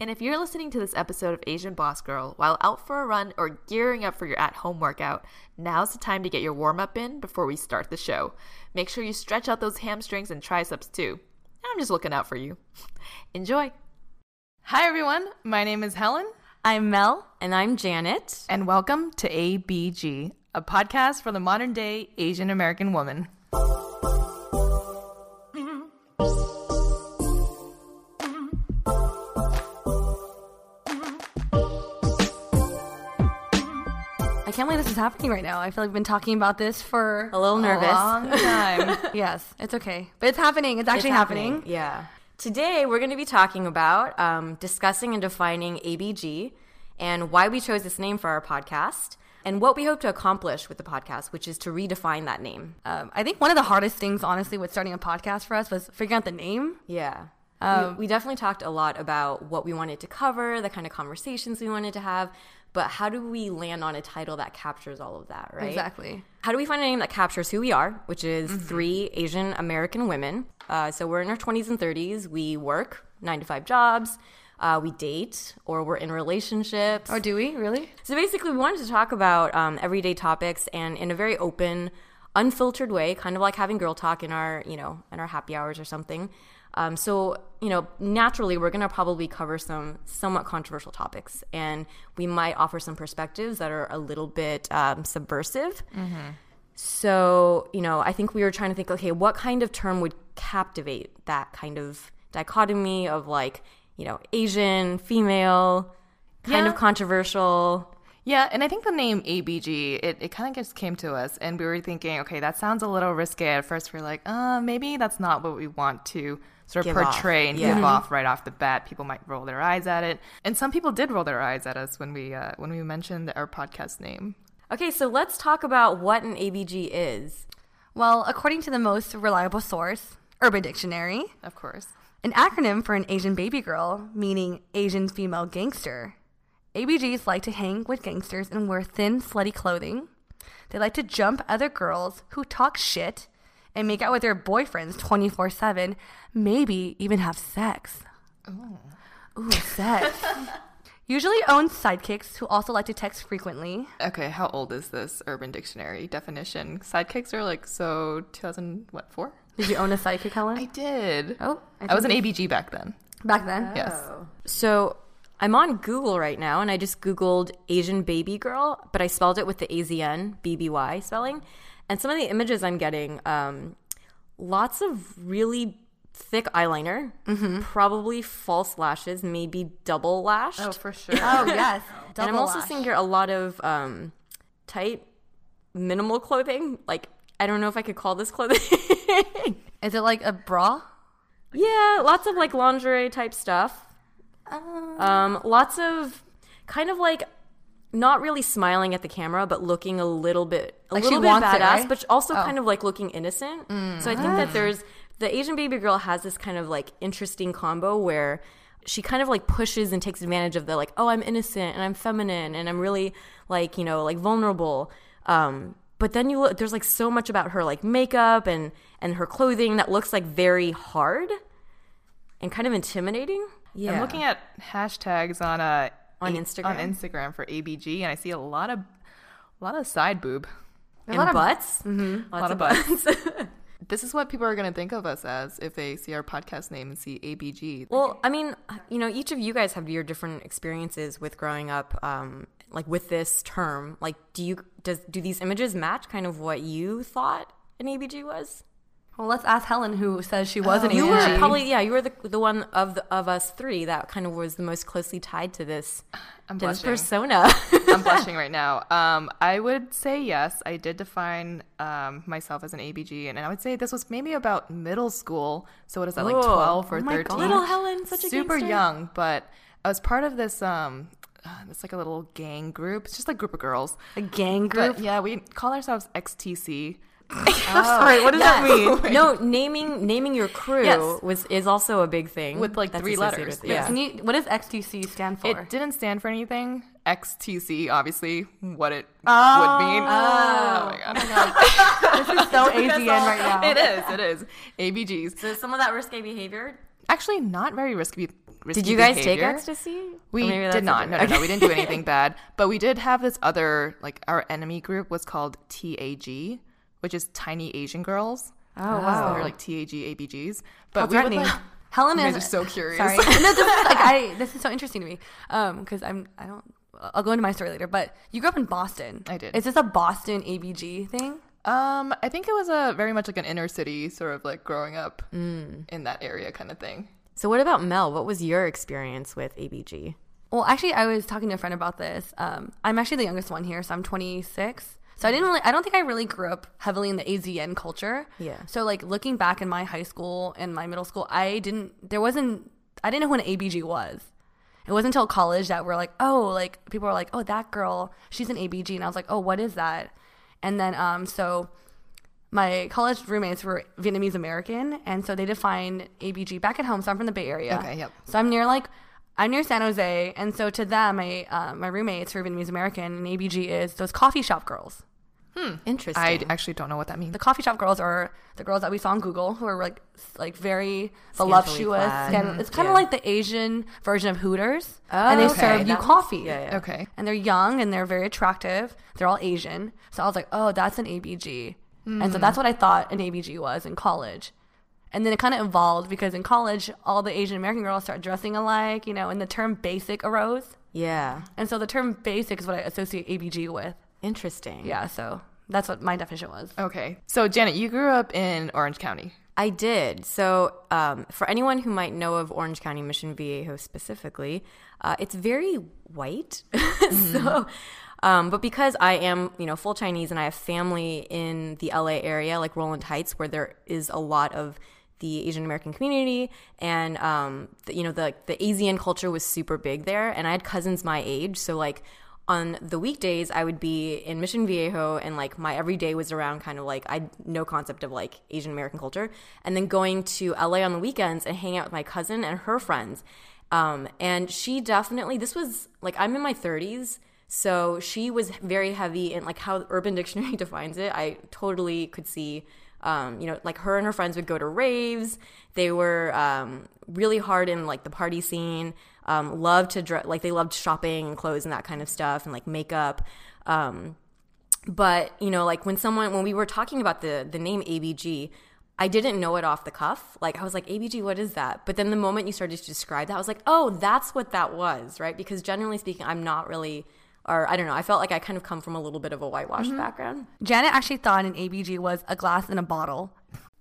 And if you're listening to this episode of Asian Boss Girl while out for a run or gearing up for your at home workout, now's the time to get your warm up in before we start the show. Make sure you stretch out those hamstrings and triceps too. I'm just looking out for you. Enjoy. Hi, everyone. My name is Helen. I'm Mel. And I'm Janet. And welcome to ABG, a podcast for the modern day Asian American woman. I can't believe this is happening right now. I feel like I've been talking about this for a little nervous. A long time. yes, it's okay. But it's happening. It's actually it's happening. happening. Yeah. Today, we're going to be talking about um, discussing and defining ABG and why we chose this name for our podcast and what we hope to accomplish with the podcast, which is to redefine that name. Um, I think one of the hardest things, honestly, with starting a podcast for us was figuring out the name. Yeah. Um, we, we definitely talked a lot about what we wanted to cover, the kind of conversations we wanted to have, but how do we land on a title that captures all of that, right? Exactly. How do we find a name that captures who we are, which is mm-hmm. three Asian American women? Uh, so we're in our 20s and 30s. We work nine to five jobs. Uh, we date or we're in relationships. Or oh, do we really? So basically, we wanted to talk about um, everyday topics and in a very open, unfiltered way, kind of like having girl talk in our, you know, in our happy hours or something. Um, so, you know, naturally, we're going to probably cover some somewhat controversial topics, and we might offer some perspectives that are a little bit um, subversive. Mm-hmm. So, you know, I think we were trying to think, okay, what kind of term would captivate that kind of dichotomy of like, you know, Asian, female, kind yeah. of controversial. Yeah, and I think the name ABG, it, it kind of just came to us, and we were thinking, okay, that sounds a little risque. At first, we are like, uh, maybe that's not what we want to sort of give portray off. and yeah. give off right off the bat. People might roll their eyes at it, and some people did roll their eyes at us when we uh, when we mentioned our podcast name. Okay, so let's talk about what an ABG is. Well, according to the most reliable source, Urban Dictionary, of course, an acronym for an Asian baby girl, meaning Asian female gangster. ABGs like to hang with gangsters and wear thin, slutty clothing. They like to jump other girls who talk shit and make out with their boyfriends 24 7, maybe even have sex. Ooh. Ooh, sex. Usually own sidekicks who also like to text frequently. Okay, how old is this Urban Dictionary definition? Sidekicks are like so 2000 what four? Did you own a sidekick, Helen? I did. Oh, I, I was an ABG back then. Back then, oh. yes. So I'm on Google right now, and I just Googled Asian baby girl, but I spelled it with the AZN BBY spelling. And some of the images I'm getting, um, lots of really thick eyeliner, mm-hmm. probably false lashes, maybe double lashed. Oh, for sure. oh, yes. and I'm also lash. seeing here a lot of um, tight, minimal clothing. Like, I don't know if I could call this clothing. Is it like a bra? Yeah, lots of like lingerie type stuff. Um, um, lots of kind of like not really smiling at the camera, but looking a little bit a like little bit badass, it, right? but also oh. kind of like looking innocent. Mm. So I think that ah. there's the Asian baby girl has this kind of like interesting combo where she kind of like pushes and takes advantage of the like, oh, I'm innocent and I'm feminine and I'm really like you know like vulnerable. Um, but then you look, there's like so much about her like makeup and and her clothing that looks like very hard and kind of intimidating. Yeah. I'm looking at hashtags on uh on Instagram on Instagram for ABG, and I see a lot of a lot of side boob and butts. Of, mm-hmm. a lot of butts. This is what people are going to think of us as if they see our podcast name and see ABG. Well, I mean, you know, each of you guys have your different experiences with growing up, um, like with this term. Like, do you does do these images match kind of what you thought an ABG was? Well, let's ask Helen, who says she was an You ABG. were probably yeah, you were the the one of the, of us three that kind of was the most closely tied to this I'm to this persona. I'm blushing right now. Um, I would say yes. I did define um, myself as an ABG, and I would say this was maybe about middle school. So what is that, like 12 or Oh 13? God. Little Helen, such a super gangster. young, but I was part of this. Um, uh, it's like a little gang group. It's just like a group of girls. a gang group. But yeah, we call ourselves XTC. Sorry, what does that oh, mean? no, naming naming your crew Yes. was is also a big thing With, like, that's three associated letters. with- Yes. Yeah. Can you, what does XTC stand for? It didn't stand for anything. XTC, obviously, what it Oh. would mean. Oh, oh my god. this is so AZN right now. it is. It is. ABGs. So some of that risque behavior. Actually, not very risky. risky Did you guys behavior. take ecstasy? Or We maybe that's did not. a No, no, different- no. We didn't do anything bad. But we did have this other, like, our enemy group was called TAG, which is Tiny Asian Girls. Oh, So wow. they're like TAG ABGs. How But we would, like, Helen is guys are so curious. Sorry, no, this is like I. This is so interesting to me. Um, because I'm. I don't. I'll go into my story later. But you grew up in Boston. I did. Is this a Boston ABG thing? Um, I think it was a very much like an inner city sort of like growing up Mm. in that area kind of thing. So what about Mel? What was your experience with ABG? Well, actually, I was talking to a friend about this. Um, I'm actually the youngest one here, so I'm 26. So I didn't really. I don't think I really grew up heavily in the AZN culture. Yeah. So like looking back in my high school and my middle school, I didn't. There wasn't. I didn't know who an ABG was. It wasn't until college that we're like, oh, like people were like, oh, that girl, she's an ABG, and I was like, oh, what is that? And then um, so my college roommates were Vietnamese American, and so they defined ABG back at home. So I'm from the Bay Area. Okay, yep. So I'm near like I'm near San Jose, and so to them, my uh, my roommates who are Vietnamese American, and ABG is those coffee shop girls. Hmm. Interesting. I actually don't know what that means. The coffee shop girls are the girls that we saw on Google who are like like very voluptuous. clad. And it's kind of Yeah. like the Asian version of Hooters, and they okay. serve you That- coffee. yeah, yeah. Okay. And they're young and they're very attractive. They're all Asian. So I was like, oh, that's an ABG. And so that's what I thought an ABG was in college. And then it kind of evolved because in college, all the Asian American girls start dressing alike, you know, and the term basic arose. yeah. And so the term basic is what I associate ABG with. Interesting. Yeah, so that's what my definition was. Okay. So Janet, you grew up in Orange County. I did. So, um, for anyone who might know of Orange County, Mission Viejo specifically, uh, it's very white. so, um, but because I am, you know, full Chinese and I have family in the LA area, like Rowland Heights, where there is a lot of the Asian American community, and um, the, you know, the the AZN culture was super big there, and I had cousins my age, so like on the weekdays I would be in Mission Viejo and like my everyday was around kind of like I no concept of like Asian American culture and then going to LA on the weekends and hanging out with my cousin and her friends. Um, and she definitely this was like I'm in my 30s so she was very heavy in like how Urban Dictionary defines it. I totally could see um, you know, like her and her friends would go to raves. They were um, really hard in like the party scene. Um, loved to like they loved shopping and clothes and that kind of stuff and like makeup. Um, but you know, like when someone when we were talking about the the name ABG, I didn't know it off the cuff. Like I was like ABG, what is that? But then the moment you started to describe that, I was like, oh, that's what that was, right? Because generally speaking, I'm not really. Or I don't know. I felt like I kind of come from a little bit of a whitewashed mm-hmm. background. Janet actually thought an ABG was a glass in a bottle.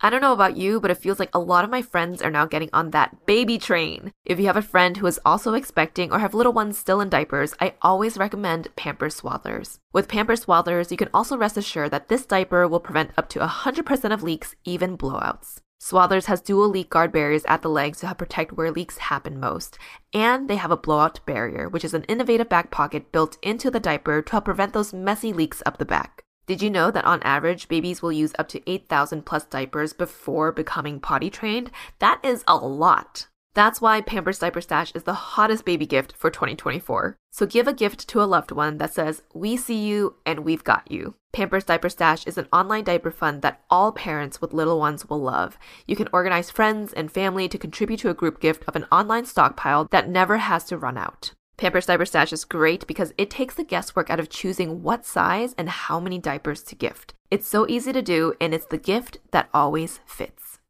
I don't know about you, but it feels like a lot of my friends are now getting on that baby train. If you have a friend who is also expecting or have little ones still in diapers, I always recommend Pampers Swaddlers. With Pampers Swaddlers, you can also rest assured that this diaper will prevent up to 100% of leaks, even blowouts. Swaddlers has dual leak guard barriers at the legs to help protect where leaks happen most. And they have a blowout barrier, which is an innovative back pocket built into the diaper to help prevent those messy leaks up the back. Did you know that on average, babies will use up to 8,000 plus diapers before becoming potty trained? That is a lot. That's why Pampers Diaper Stash is the hottest baby gift for 2024. So give a gift to a loved one that says, We see you and we've got you. Pampers Diaper Stash is an online diaper fund that all parents with little ones will love. You can organize friends and family to contribute to a group gift of an online stockpile that never has to run out. Pampers Diaper Stash is great because it takes the guesswork out of choosing what size and how many diapers to gift. It's so easy to do, and it's the gift that always fits.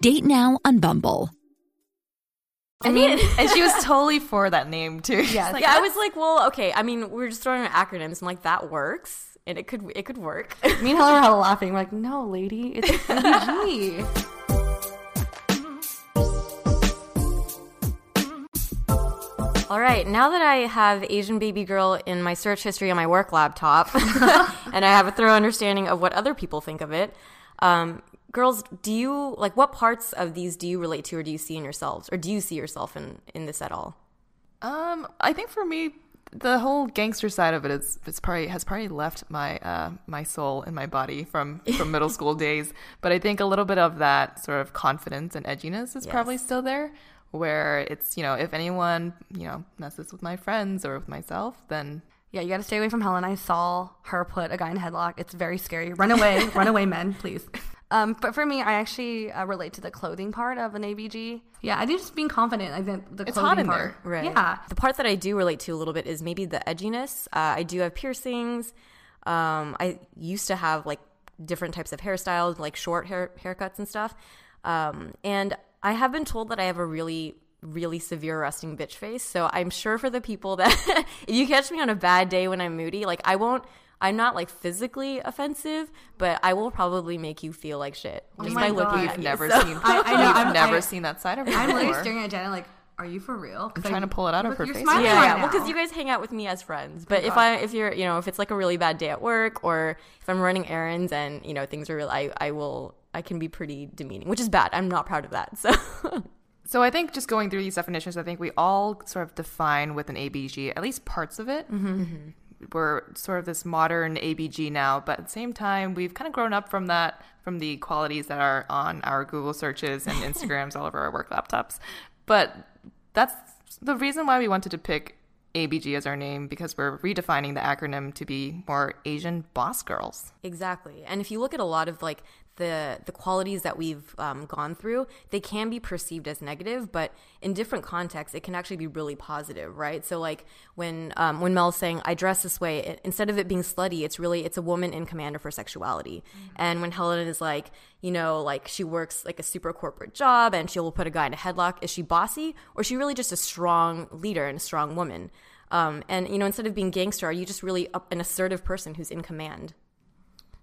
Date now on Bumble. I mean, and she was totally for that name too. Yeah, Like, yeah. I was like, well, okay. I mean, we're just throwing out acronyms. I'm like, that works, and it could it could work. Me and Helen were laughing. We're like, no, lady, it's ABG. All right, now that I have Asian baby girl in my search history on my work laptop, and I have a thorough understanding of what other people think of it, um, girls, do you like what parts of these do you relate to, or do you see in yourselves, or do you see yourself in in this at all? Um, I think for me, the whole gangster side of it is it's probably has probably left my uh my soul in my body from from middle school days. But I think a little bit of that sort of confidence and edginess is probably still there. Where it's you know if anyone you know messes with my friends or with myself, then Yeah, you got to stay away from Helen. I saw her put a guy in a headlock. It's very scary. Run away, run away, men, please. Um, but for me, I actually uh, relate to the clothing part of an ABG. Yeah, I think just being confident. I think the It's clothing hot in part. there. Right. Yeah. The part that I do relate to a little bit is maybe the edginess. Uh, I do have piercings. Um, I used to have like different types of hairstyles, like short hair haircuts and stuff. Um, and I have been told that I have a really really severe resting bitch face. So I'm sure for the people that if you catch me on a bad day when I'm moody, like I won't I'm not like physically offensive, but I will probably make you feel like shit just my by looking God. at we've you. never So- seen I- I know, we've I'm- never I- seen that side of her I'm literally before. staring at Jenna like, are you for real? I'm trying I- to pull it out of her you're face. smiling yeah, right yeah. now. Well, because you guys hang out with me as friends. But if I, if you're, you know, if it's like a really bad day at work, or if I'm running errands and you know things are real, I, I will, I can be pretty demeaning, which is bad. I'm not proud of that. So, So I think just going through these definitions, I think we all sort of define with an ABG at least parts of it. Mm-hmm. We're sort of this modern ABG now, but at the same time, we've kind of grown up from that, from the qualities that are on our Google searches and Instagrams all over our work laptops. But that's the reason why we wanted to pick ABG as our name because we're redefining the acronym to be more Asian boss girls. Exactly. And if you look at a lot of like the the qualities that we've um, gone through, they can be perceived as negative, but in different contexts, it can actually be really positive, right? So like when um, when Mel's saying I dress this way, it, instead of it being slutty, it's really it's a woman in command of her sexuality. And when Helen is like, you know, like she works like a super corporate job and she'll put a guy in a headlock, is she bossy or is she really just a strong leader and a strong woman? Um, and you know, instead of being gangster, are you just really a- an assertive person who's in command?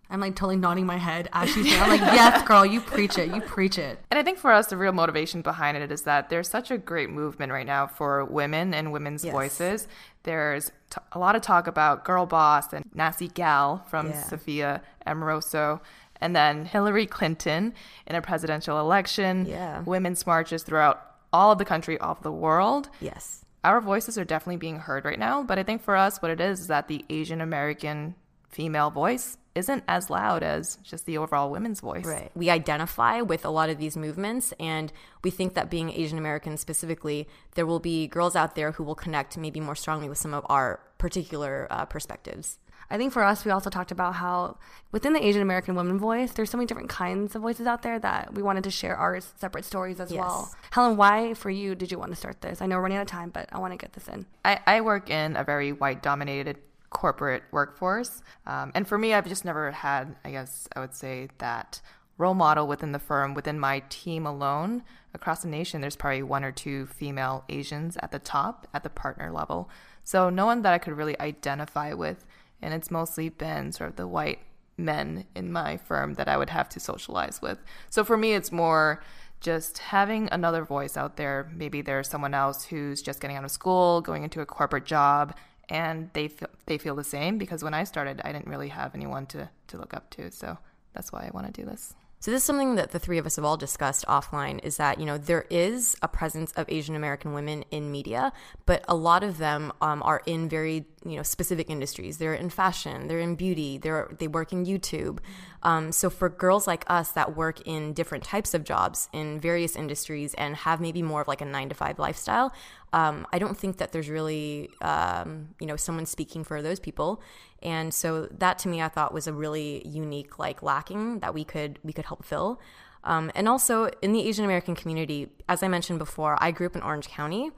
I'm like totally nodding my head as she's saying, I'm like, yes, girl, you preach it. You preach it. And I think for us, the real motivation behind it is that there's such a great movement right now for women and women's Yes. voices. There's t- a lot of talk about girl boss and Nasty Gal from Yeah. Sophia Amoruso, and then Hillary Clinton in a presidential election. Yeah. Women's marches throughout all of the country, all of the world. Yes. Our voices are definitely being heard right now, but I think for us, what it is is that the Asian American female voice isn't as loud as just the overall women's voice. Right. We identify with a lot of these movements, and we think that being Asian American specifically, there will be girls out there who will connect maybe more strongly with some of our particular uh, perspectives. I think for us, we also talked about how within the Asian American women voice, there's so many different kinds of voices out there that we wanted to share our separate stories as Yes. well. Helen, why for you did you want to start this? I know we're running out of time, but I want to get this in. I, I work in a very white dominated corporate workforce. Um, and for me, I've just never had, I guess I would say, that role model within the firm, within my team alone. Across the nation, there's probably one or two female Asians at the top, at the partner level. So no one that I could really identify with. And it's mostly been sort of the white men in my firm that I would have to socialize with. So for me, it's more just having another voice out there. Maybe there's someone else who's just getting out of school, going into a corporate job, and they feel, they feel the same because when I started, I didn't really have anyone to, to look up to. So that's why I want to do this. So this is something that the three of us have all discussed offline is that, you know, there is a presence of Asian American women in media, but a lot of them um, are in very, you know, specific industries. They're in fashion, they're in beauty, they're they work in YouTube. Um, so for girls like us that work in different types of jobs in various industries and have maybe more of like a nine to five lifestyle, um, I don't think that there's really, um, you know, someone speaking for those people. And so that to me, I thought was a really unique, like lacking that we could we could help fill. Um, and also in the Asian American community, as I mentioned before, I grew up in Orange County.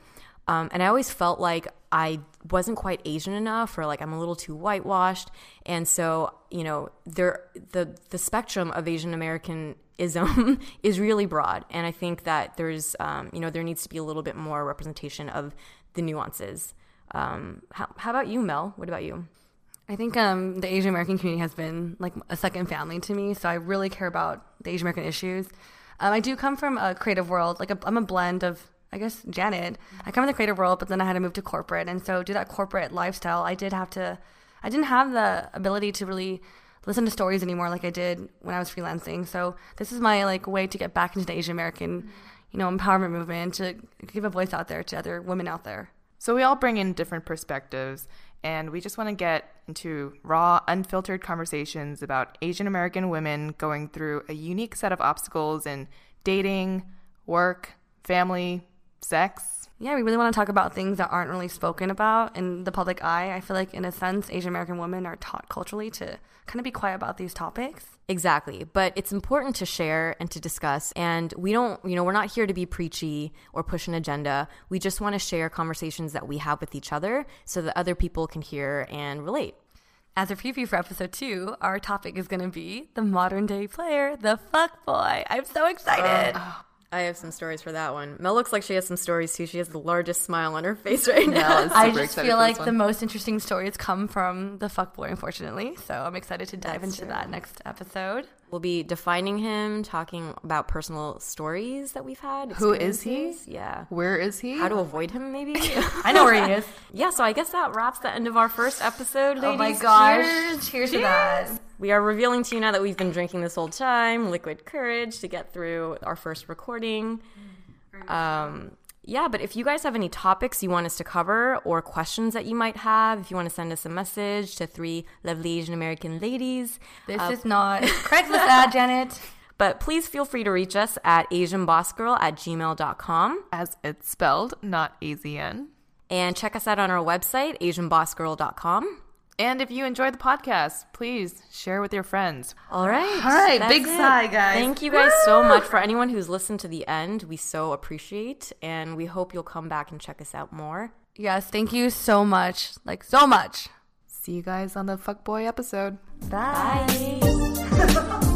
Um, and I always felt like I wasn't quite Asian enough, or like I'm a little too whitewashed. And so, you know, there the the spectrum of Asian Americanism is really broad, and I think that there's, um, you know, there needs to be a little bit more representation of the nuances. Um, how, how about you, Mel? What about you? I think um, the Asian American community has been like a second family to me. So I really care about the Asian American issues. Um, I do come from a creative world. Like a, I'm a blend of, I guess, Janet. I come from the creative world, but then I had to move to corporate, and so do that corporate lifestyle. I did have to. I didn't have the ability to really listen to stories anymore like I did when I was freelancing. So this is my like way to get back into the Asian American, you know, empowerment movement to give a voice out there to other women out there. So we all bring in different perspectives, and we just want to get into raw, unfiltered conversations about Asian American women going through a unique set of obstacles in dating, work, family, sex. Yeah, we really want to talk about things that aren't really spoken about in the public eye. I feel like, in a sense, Asian American women are taught culturally to kind of be quiet about these topics. Exactly. But it's important to share and to discuss. And we don't, you know, we're not here to be preachy or push an agenda. We just want to share conversations that we have with each other so that other people can hear and relate. As a preview for episode two, our topic is going to be the modern day player, the fuck boy. I'm so excited. I have some stories for that one. Mel looks like she has some stories too. She has the largest smile on her face right now. I just feel like the most interesting stories come from the fuck boy, unfortunately. So I'm excited to dive That's into true. that next episode. We'll be defining him, talking about personal stories that we've had. Who is he? Yeah. Where is he? How to avoid him, maybe? I know where he is. yeah, so I guess that wraps the end of our first episode, ladies. oh my gosh. Cheers. Cheers to that. We are revealing to you now that we've been drinking this whole time liquid courage to get through our first recording. Um, yeah, but if you guys have any topics you want us to cover or questions that you might have, if you want to send us a message to three lovely Asian American ladies, This uh, is not Craigslist ad, Janet. but please feel free to reach us at asianbossgirl at gmail.com As it's spelled, not AZN. and check us out on our website, asianbossgirl.com. And if you enjoy the podcast, please share with your friends. All right. All right, that's big it. sigh, guys. Thank you guys so much for anyone who's listened to the end. We so appreciate, and we hope you'll come back and check us out more. Yes, thank you so much. Like, so much. See you guys on the fuckboy episode. Bye. Bye.